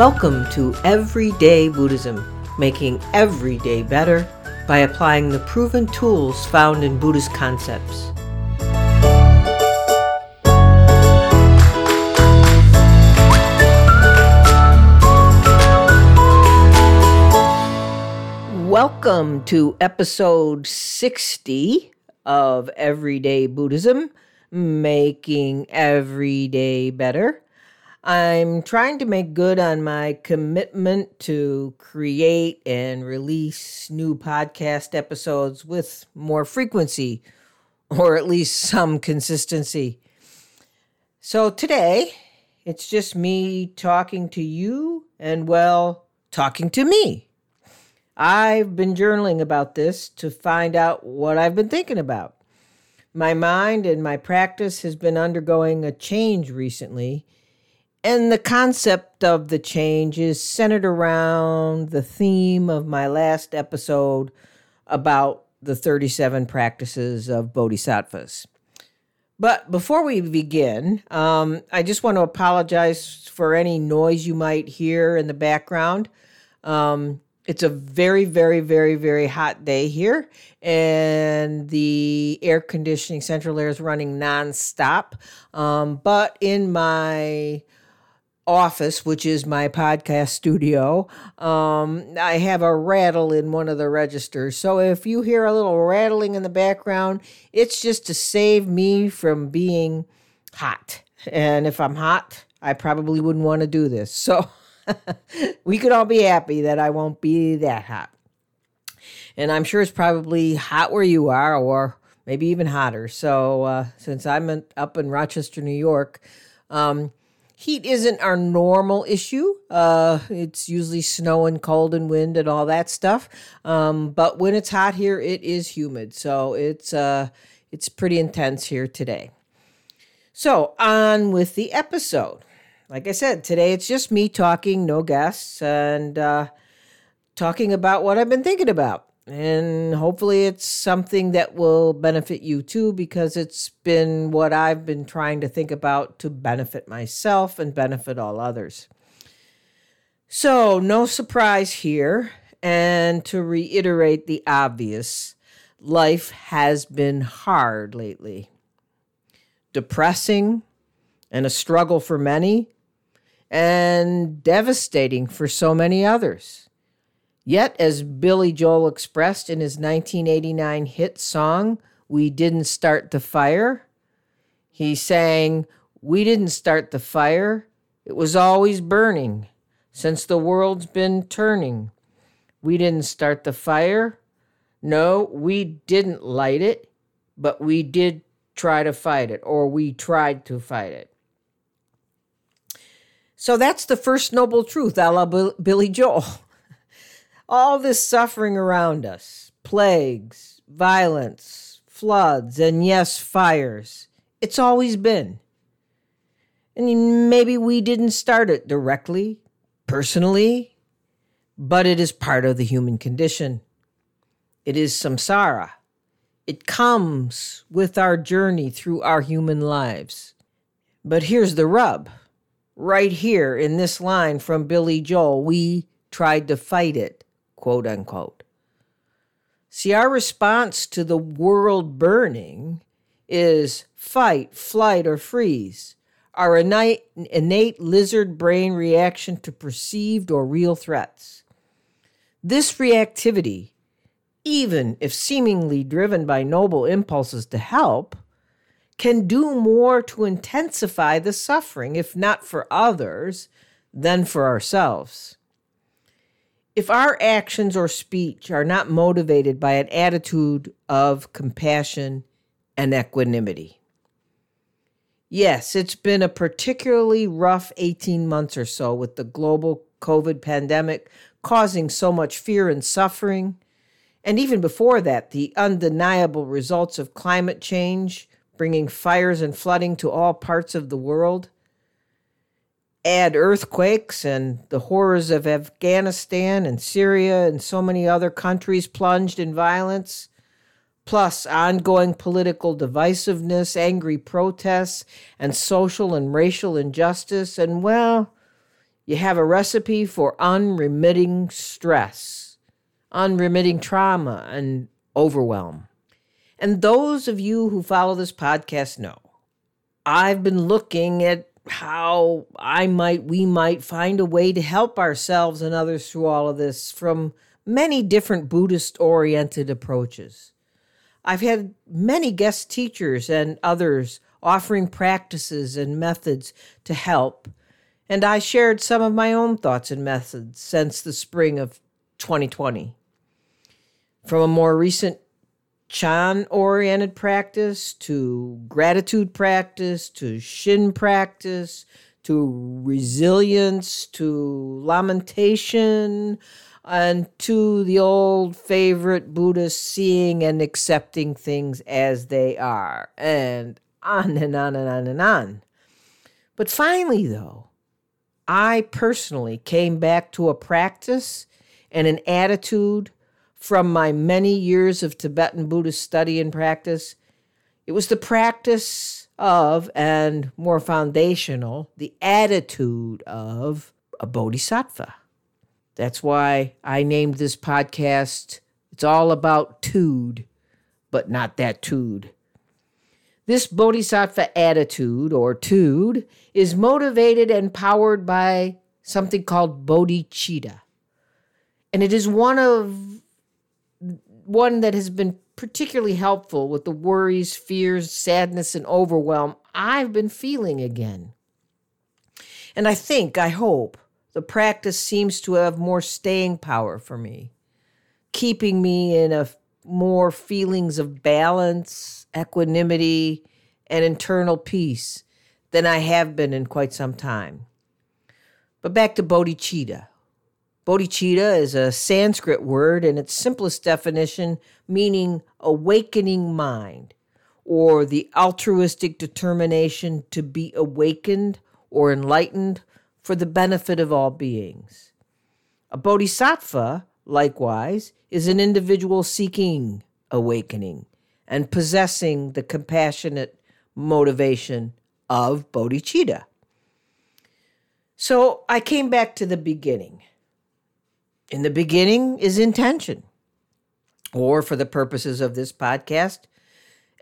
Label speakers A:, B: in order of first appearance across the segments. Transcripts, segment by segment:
A: Welcome to Everyday Buddhism, making every day better by applying the proven tools found in Buddhist concepts. Welcome to episode 60 of Everyday Buddhism, making every day better. I'm trying to make good on my commitment to create and release new podcast episodes with more frequency, or at least some consistency. So today, it's just me talking to you and, well, talking to me. I've been journaling about this to find out what I've been thinking about. My mind and my practice has been undergoing a change recently and the concept of the change is centered around the theme of my last episode about the 37 practices of bodhisattvas. But before we begin, um, I just want to apologize for any noise you might hear in the background. Um, it's a very, very, very, very hot day here, and the air conditioning central air is running nonstop. Um, but in my office, which is my podcast studio, um, I have a rattle in one of the registers. So if you hear a little rattling in the background, it's just to save me from being hot. And if I'm hot, I probably wouldn't want to do this. So we could all be happy that I won't be that hot. And I'm sure it's probably hot where you are, or maybe even hotter. So uh, since I'm in, up in Rochester, New York, um, heat isn't our normal issue. Uh, it's usually snow and cold and wind and all that stuff. Um, but when it's hot here, it is humid, so it's uh, it's pretty intense here today. So on with the episode. Like I said, today it's just me talking, no guests, and uh, talking about what I've been thinking about and hopefully it's something that will benefit you too because it's been what I've been trying to think about to benefit myself and benefit all others. So, no surprise here. And to reiterate the obvious, life has been hard lately. Depressing and a struggle for many, and devastating for so many others. Yet, as Billy Joel expressed in his 1989 hit song, We Didn't Start the Fire, he sang, We didn't start the fire, it was always burning since the world's been turning. We didn't start the fire. No, we didn't light it, but we did try to fight it, or we tried to fight it. So that's the first noble truth, a la Billy Joel all this suffering around us plagues, violence, floods, and yes, fires. It's always been. And maybe we didn't start it directly, personally, but it is part of the human condition. It is samsara. It comes with our journey through our human lives. But here's the rub. Right here in this line from Billy Joel, we tried to fight it quote unquote. See, our response to the world burning is fight, flight, or freeze. Our innate, innate lizard brain reaction to perceived or real threats. This reactivity, even if seemingly driven by noble impulses to help, can do more to intensify the suffering, if not for others, than for ourselves. If our actions or speech are not motivated by an attitude of compassion and equanimity. Yes, it's been a particularly rough 18 months or so with the global COVID pandemic causing so much fear and suffering. And even before that, the undeniable results of climate change, bringing fires and flooding to all parts of the world add earthquakes and the horrors of Afghanistan and Syria and so many other countries plunged in violence, plus ongoing political divisiveness, angry protests, and social and racial injustice, and well, you have a recipe for unremitting stress, unremitting trauma, and overwhelm. And those of you who follow this podcast know I've been looking at how I might, we might find a way to help ourselves and others through all of this from many different Buddhist oriented approaches. I've had many guest teachers and others offering practices and methods to help, and I shared some of my own thoughts and methods since the spring of 2020. From a more recent Chan oriented practice to gratitude practice to Shin practice to resilience to lamentation and to the old favorite Buddhist seeing and accepting things as they are, and on and on and on and on. But finally, though, I personally came back to a practice and an attitude from my many years of Tibetan Buddhist study and practice. It was the practice of, and more foundational, the attitude of a bodhisattva. That's why I named this podcast, It's All About Tude, but not that Tude. This bodhisattva attitude, or tude, is motivated and powered by something called bodhicitta. And it is one of one that has been particularly helpful with the worries, fears, sadness, and overwhelm I've been feeling again. And I think, I hope, the practice seems to have more staying power for me, keeping me in a more feelings of balance, equanimity, and internal peace than I have been in quite some time. But back to bodhicitta. Bodhicitta is a Sanskrit word in its simplest definition, meaning awakening mind, or the altruistic determination to be awakened or enlightened for the benefit of all beings. A bodhisattva, likewise, is an individual seeking awakening and possessing the compassionate motivation of bodhicitta. So I came back to the beginning. In the beginning is intention, or for the purposes of this podcast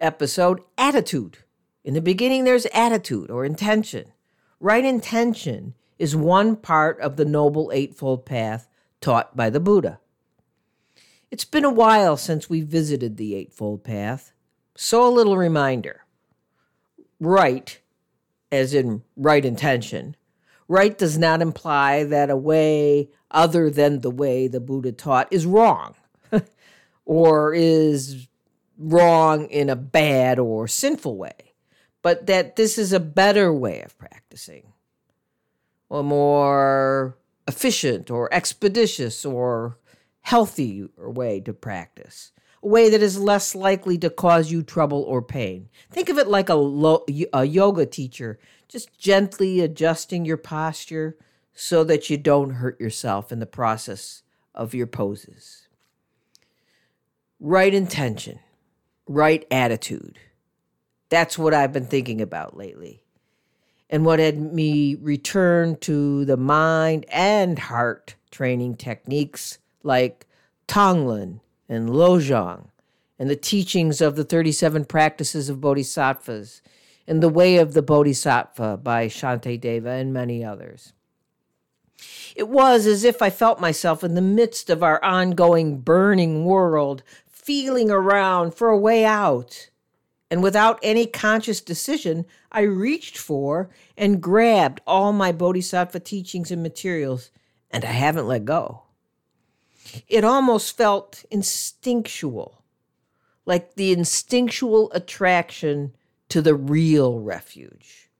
A: episode, attitude. In the beginning, there's attitude or intention. Right intention is one part of the Noble Eightfold Path taught by the Buddha. It's been a while since we visited the Eightfold Path, so a little reminder. Right, as in right intention, right does not imply that a way other than the way the Buddha taught is wrong or is wrong in a bad or sinful way, but that this is a better way of practicing a more efficient or expeditious or healthy way to practice, a way that is less likely to cause you trouble or pain. Think of it like a, lo- a yoga teacher, just gently adjusting your posture so that you don't hurt yourself in the process of your poses. Right intention, right attitude. That's what I've been thinking about lately and what had me return to the mind and heart training techniques like Tonglen and Lojong and the teachings of the 37 practices of bodhisattvas and the way of the bodhisattva by Shantideva and many others. It was as if I felt myself in the midst of our ongoing burning world, feeling around for a way out and without any conscious decision, I reached for and grabbed all my bodhisattva teachings and materials, and I haven't let go. It almost felt instinctual, like the instinctual attraction to the real refuge.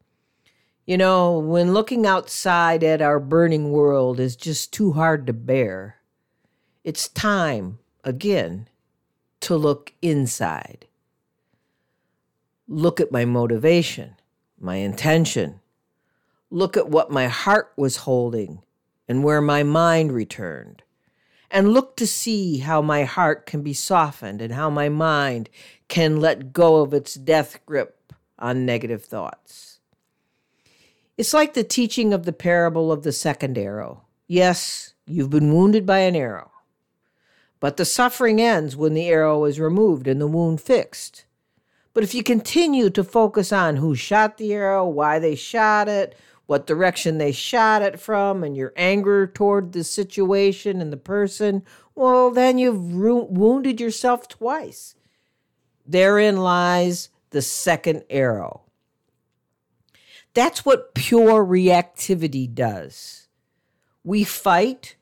A: You know, when looking outside at our burning world is just too hard to bear, it's time, again, to look inside. Look at my motivation, my intention, look at what my heart was holding and where my mind returned, and look to see how my heart can be softened and how my mind can let go of its death grip on negative thoughts. It's like the teaching of the parable of the second arrow. Yes, you've been wounded by an arrow, but the suffering ends when the arrow is removed and the wound fixed. But if you continue to focus on who shot the arrow, why they shot it, what direction they shot it from, and your anger toward the situation and the person, well, then you've wounded yourself twice. Therein lies the second arrow. That's what pure reactivity does. We fight,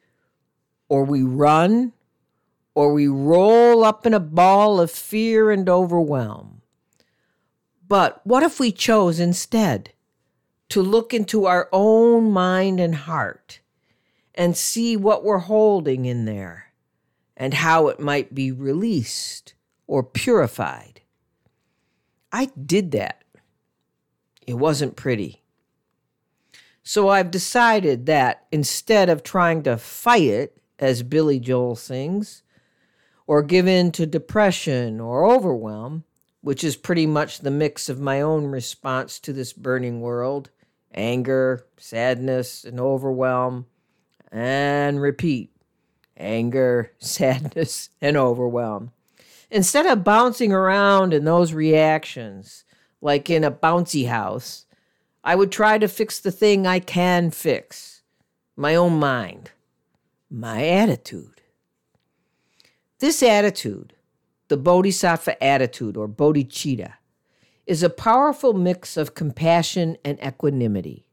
A: or we run, or we roll up in a ball of fear and overwhelm. But what if we chose instead to look into our own mind and heart and see what we're holding in there and how it might be released or purified? I did that it wasn't pretty. So I've decided that instead of trying to fight it, as Billy Joel sings, or give in to depression or overwhelm, which is pretty much the mix of my own response to this burning world anger, sadness, and overwhelm, and repeat anger, sadness, and overwhelm. Instead of bouncing around in those reactions, like in a bouncy house, I would try to fix the thing I can fix my own mind, my attitude. This attitude, the Bodhisattva attitude or bodhicitta, is a powerful mix of compassion and equanimity.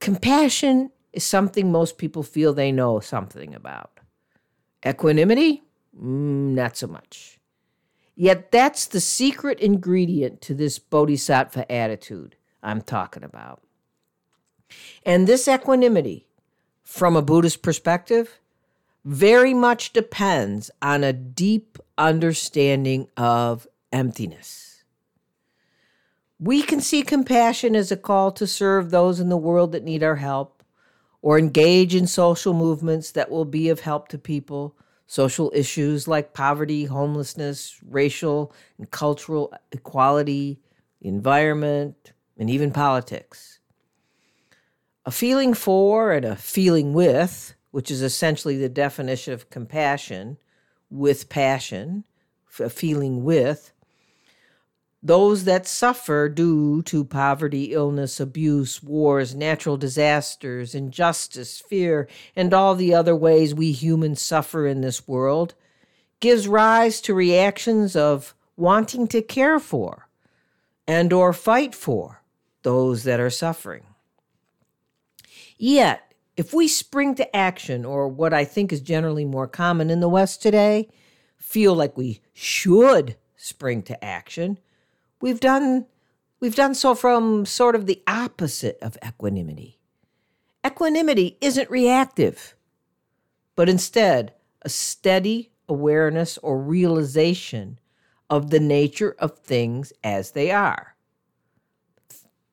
A: Compassion is something most people feel they know something about. Equanimity, mm, not so much. Yet that's the secret ingredient to this bodhisattva attitude I'm talking about. And this equanimity, from a Buddhist perspective, very much depends on a deep understanding of emptiness. We can see compassion as a call to serve those in the world that need our help, or engage in social movements that will be of help to people social issues like poverty, homelessness, racial and cultural equality, the environment, and even politics. A feeling for and a feeling with, which is essentially the definition of compassion with passion, a feeling with, those that suffer due to poverty, illness, abuse, wars, natural disasters, injustice, fear, and all the other ways we humans suffer in this world, gives rise to reactions of wanting to care for and or fight for those that are suffering. Yet, if we spring to action, or what I think is generally more common in the West today, feel like we should spring to action, we've done we've done so from sort of the opposite of equanimity. Equanimity isn't reactive, but instead a steady awareness or realization of the nature of things as they are.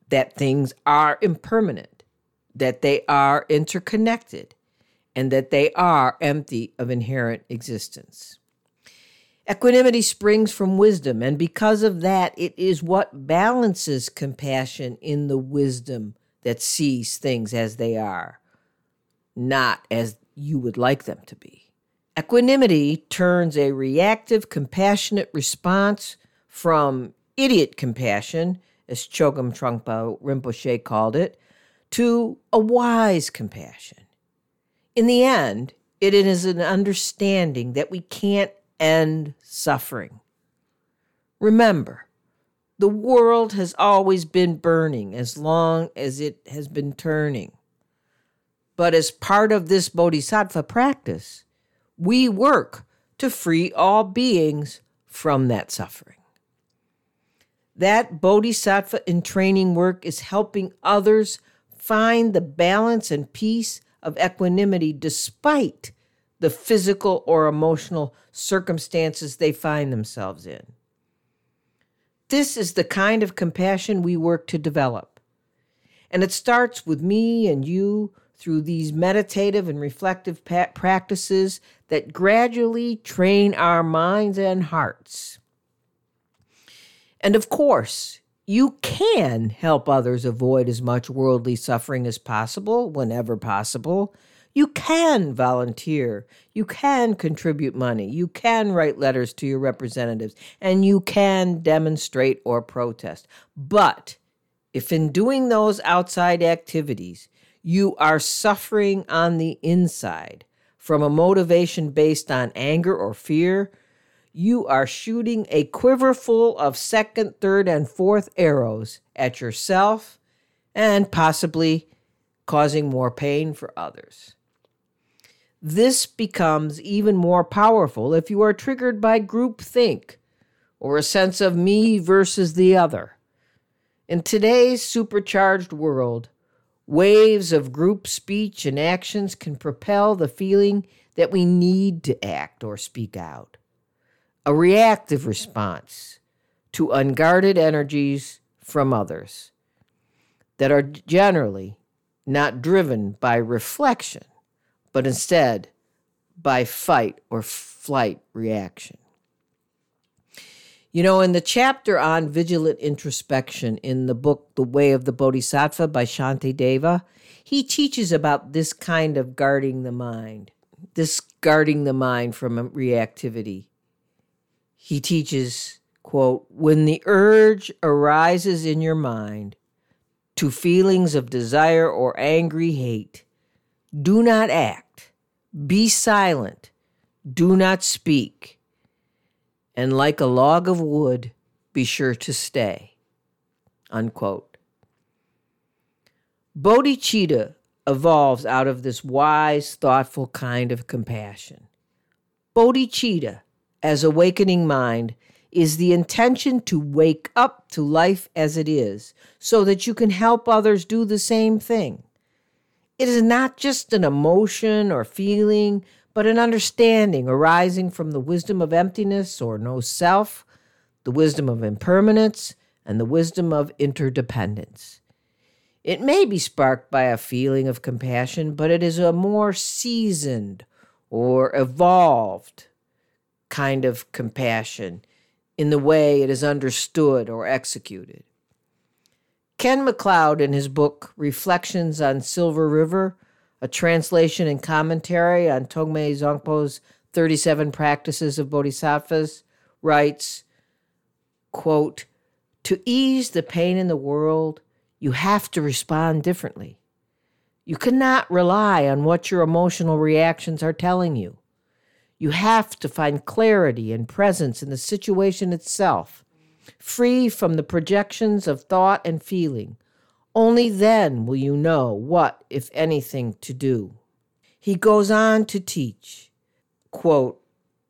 A: That things are impermanent, that they are interconnected, and that they are empty of inherent existence. Equanimity springs from wisdom, and because of that, it is what balances compassion in the wisdom that sees things as they are, not as you would like them to be. Equanimity turns a reactive, compassionate response from idiot compassion, as Chogyam Trungpa Rinpoche called it, to a wise compassion. In the end, it is an understanding that we can't end suffering. Remember, the world has always been burning as long as it has been turning. But as part of this bodhisattva practice, we work to free all beings from that suffering. That bodhisattva in training work is helping others find the balance and peace of equanimity despite the physical or emotional circumstances they find themselves in. This is the kind of compassion we work to develop. And it starts with me and you through these meditative and reflective practices that gradually train our minds and hearts. And of course, you can help others avoid as much worldly suffering as possible whenever possible. You can volunteer. You can contribute money. You can write letters to your representatives. And you can demonstrate or protest. But if in doing those outside activities, you are suffering on the inside from a motivation based on anger or fear, you are shooting a quiver full of second, third, and fourth arrows at yourself and possibly causing more pain for others. This becomes even more powerful if you are triggered by groupthink or a sense of me versus the other. In today's supercharged world, waves of group speech and actions can propel the feeling that we need to act or speak out a reactive response to unguarded energies from others that are generally not driven by reflection, but instead by fight or flight reaction. You know, in the chapter on vigilant introspection in the book The Way of the Bodhisattva by Shanti Deva, he teaches about this kind of guarding the mind, this guarding the mind from reactivity he teaches, quote, when the urge arises in your mind to feelings of desire or angry hate, do not act, be silent, do not speak, and like a log of wood, be sure to stay. Unquote. Bodhicitta evolves out of this wise, thoughtful kind of compassion. Bodhicitta as awakening mind is the intention to wake up to life as it is so that you can help others do the same thing. It is not just an emotion or feeling, but an understanding arising from the wisdom of emptiness or no self, the wisdom of impermanence, and the wisdom of interdependence. It may be sparked by a feeling of compassion, but it is a more seasoned or evolved kind of compassion in the way it is understood or executed. Ken McLeod, in his book Reflections on Silver River, a translation and commentary on Tokmé Zongpo's 37 Practices of Bodhisattvas, writes, quote, To ease the pain in the world, you have to respond differently. You cannot rely on what your emotional reactions are telling you. You have to find clarity and presence in the situation itself, free from the projections of thought and feeling. Only then will you know what, if anything, to do. He goes on to teach, quote,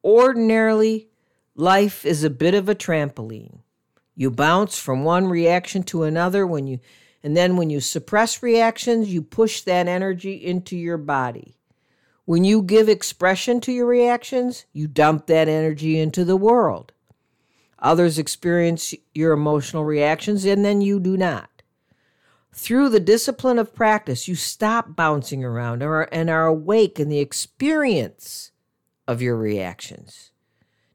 A: Ordinarily, life is a bit of a trampoline. You bounce from one reaction to another when you and then when you suppress reactions, you push that energy into your body. When you give expression to your reactions, you dump that energy into the world. Others experience your emotional reactions and then you do not. Through the discipline of practice, you stop bouncing around and are awake in the experience of your reactions,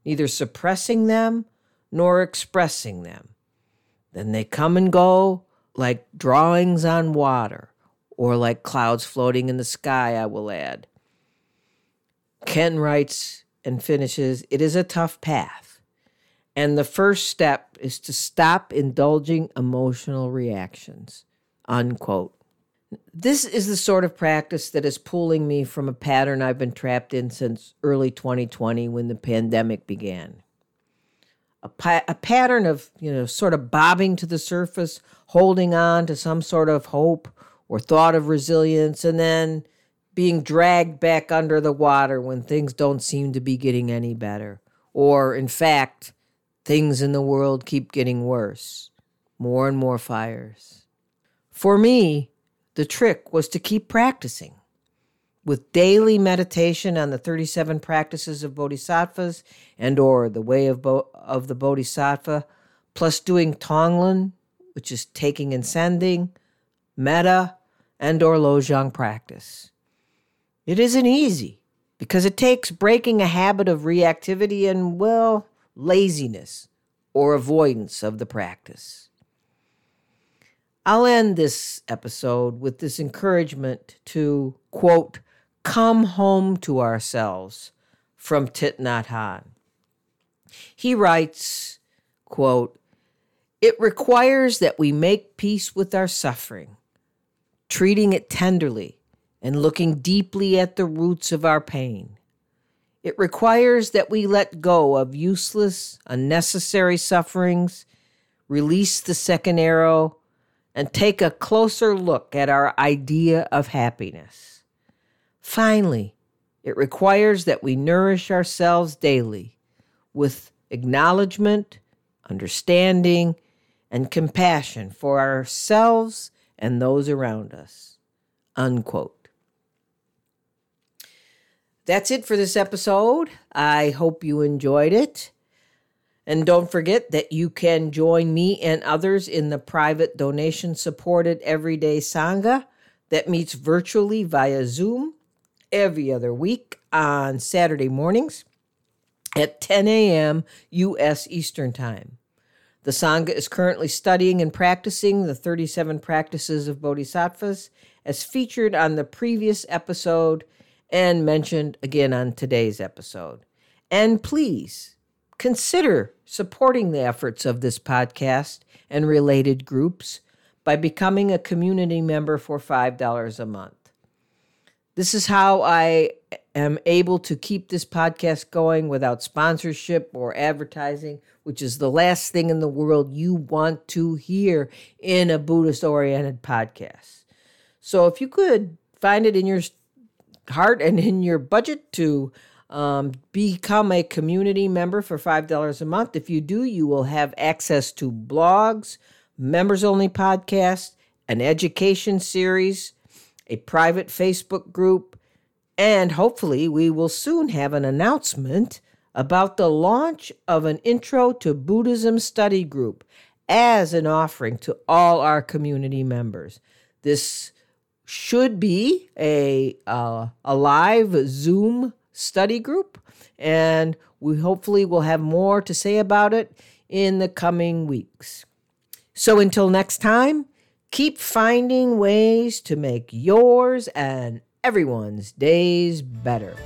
A: neither suppressing them nor expressing them. Then they come and go like drawings on water or like clouds floating in the sky, I will add. Ken writes and finishes It is a tough path. And the first step is to stop indulging emotional reactions. Unquote. This is the sort of practice that is pulling me from a pattern I've been trapped in since early 2020 when the pandemic began. A, pa- a pattern of, you know, sort of bobbing to the surface, holding on to some sort of hope or thought of resilience, and then being dragged back under the water when things don't seem to be getting any better. Or, in fact, things in the world keep getting worse. More and more fires. For me, the trick was to keep practicing. With daily meditation on the 37 practices of bodhisattvas and or the way of, Bo- of the bodhisattva, plus doing Tonglen, which is taking and sending, metta, and or lojong practice. It isn't easy because it takes breaking a habit of reactivity and, well, laziness or avoidance of the practice. I'll end this episode with this encouragement to, quote, come home to ourselves from Thich Nhat. He writes, quote, it requires that we make peace with our suffering, treating it tenderly and looking deeply at the roots of our pain. It requires that we let go of useless, unnecessary sufferings, release the second arrow, and take a closer look at our idea of happiness. Finally, it requires that we nourish ourselves daily with acknowledgement, understanding, and compassion for ourselves and those around us. Unquote. That's it for this episode. I hope you enjoyed it. And don't forget that you can join me and others in the private donation supported everyday Sangha that meets virtually via Zoom every other week on Saturday mornings at 10 a.m. U.S. Eastern Time. The Sangha is currently studying and practicing the 37 practices of Bodhisattvas as featured on the previous episode and mentioned again on today's episode. And please consider supporting the efforts of this podcast and related groups by becoming a community member for $5 a month. This is how I am able to keep this podcast going without sponsorship or advertising, which is the last thing in the world you want to hear in a Buddhist oriented podcast. So if you could find it in your heart and in your budget to um, become a community member for $5 a month, if you do, you will have access to blogs, members only podcasts, an education series a private Facebook group, and hopefully we will soon have an announcement about the launch of an Intro to Buddhism study group as an offering to all our community members. This should be a uh, a live Zoom study group, and we hopefully will have more to say about it in the coming weeks. So until next time, Keep finding ways to make yours and everyone's days better.